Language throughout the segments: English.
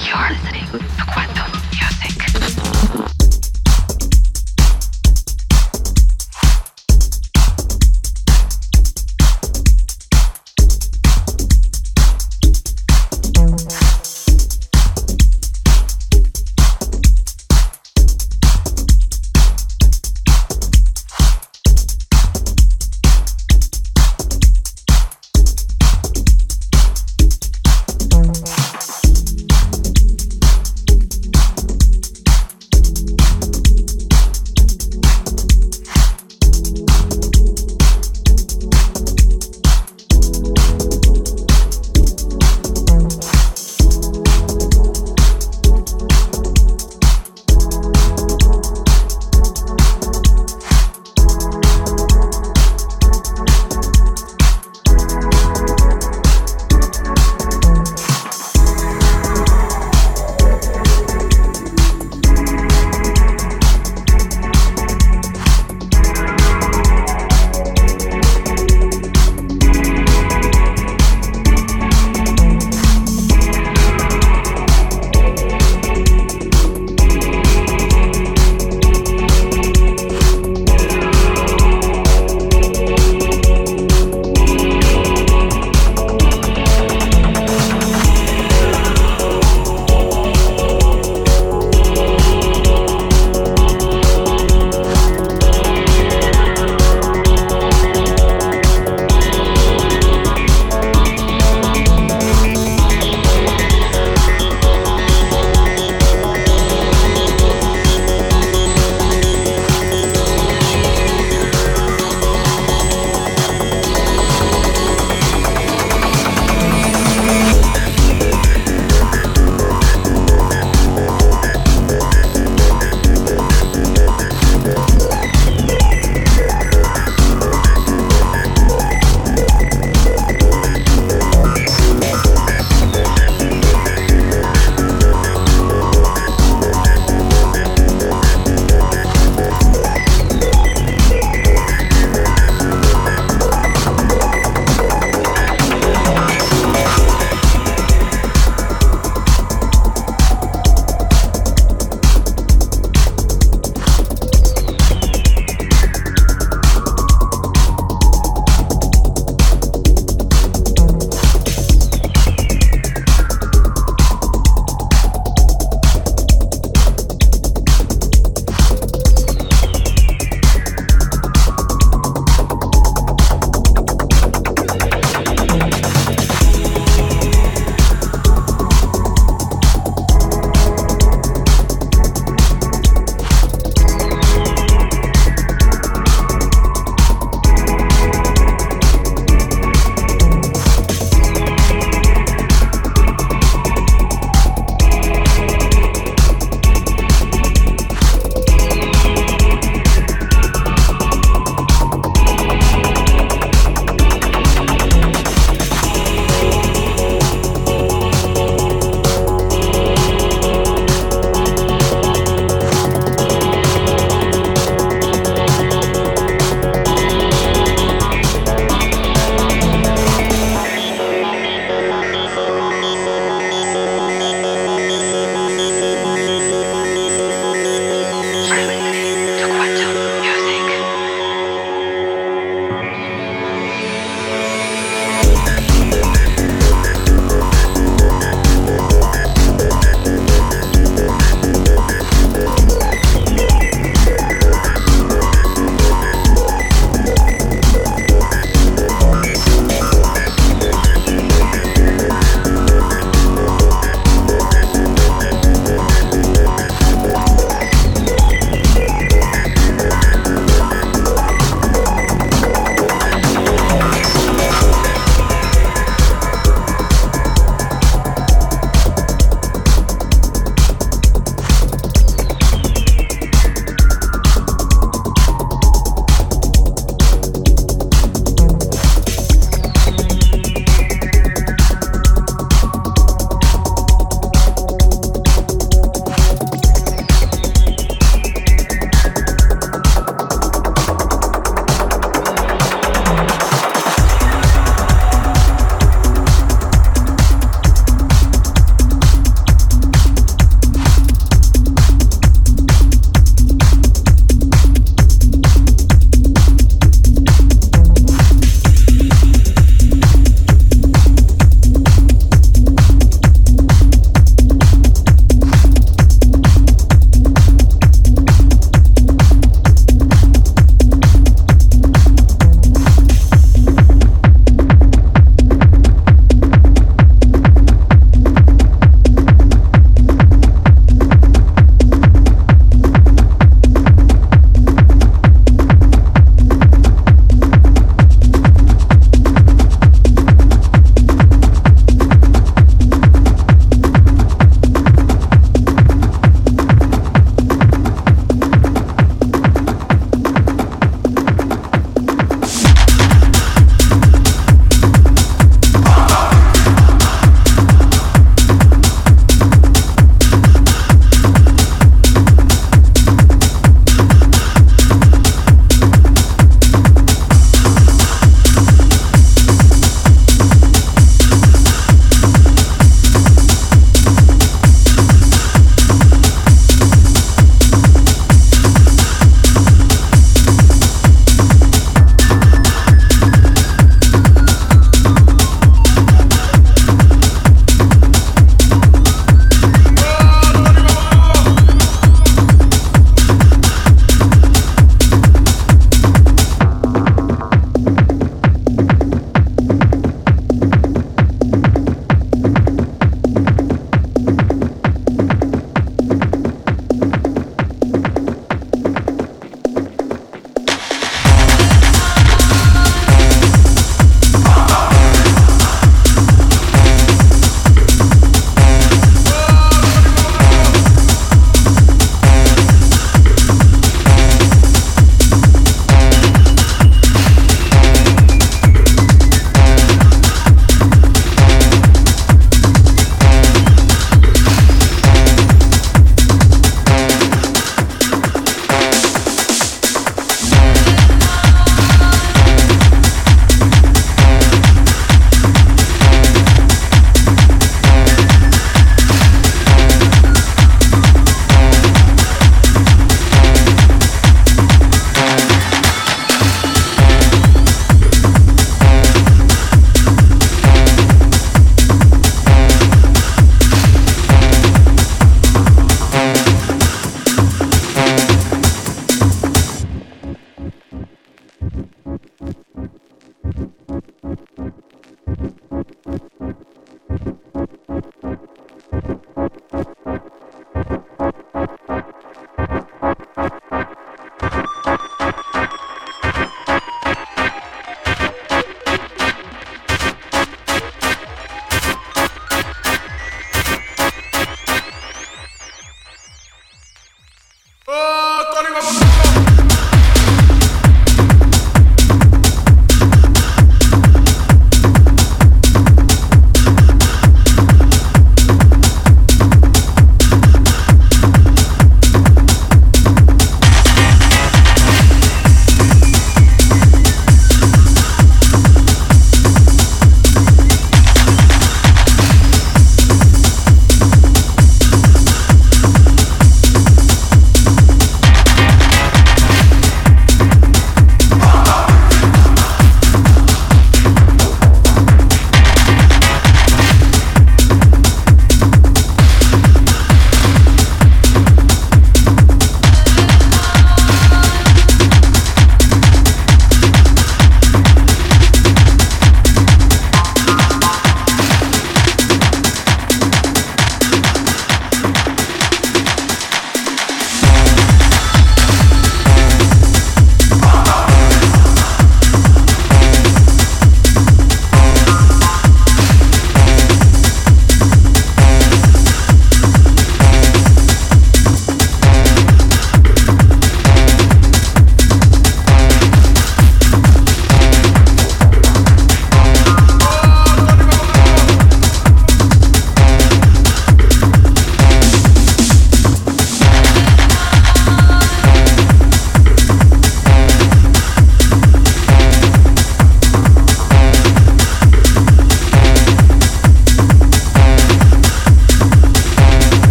You're listening to Quantum.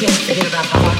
再见。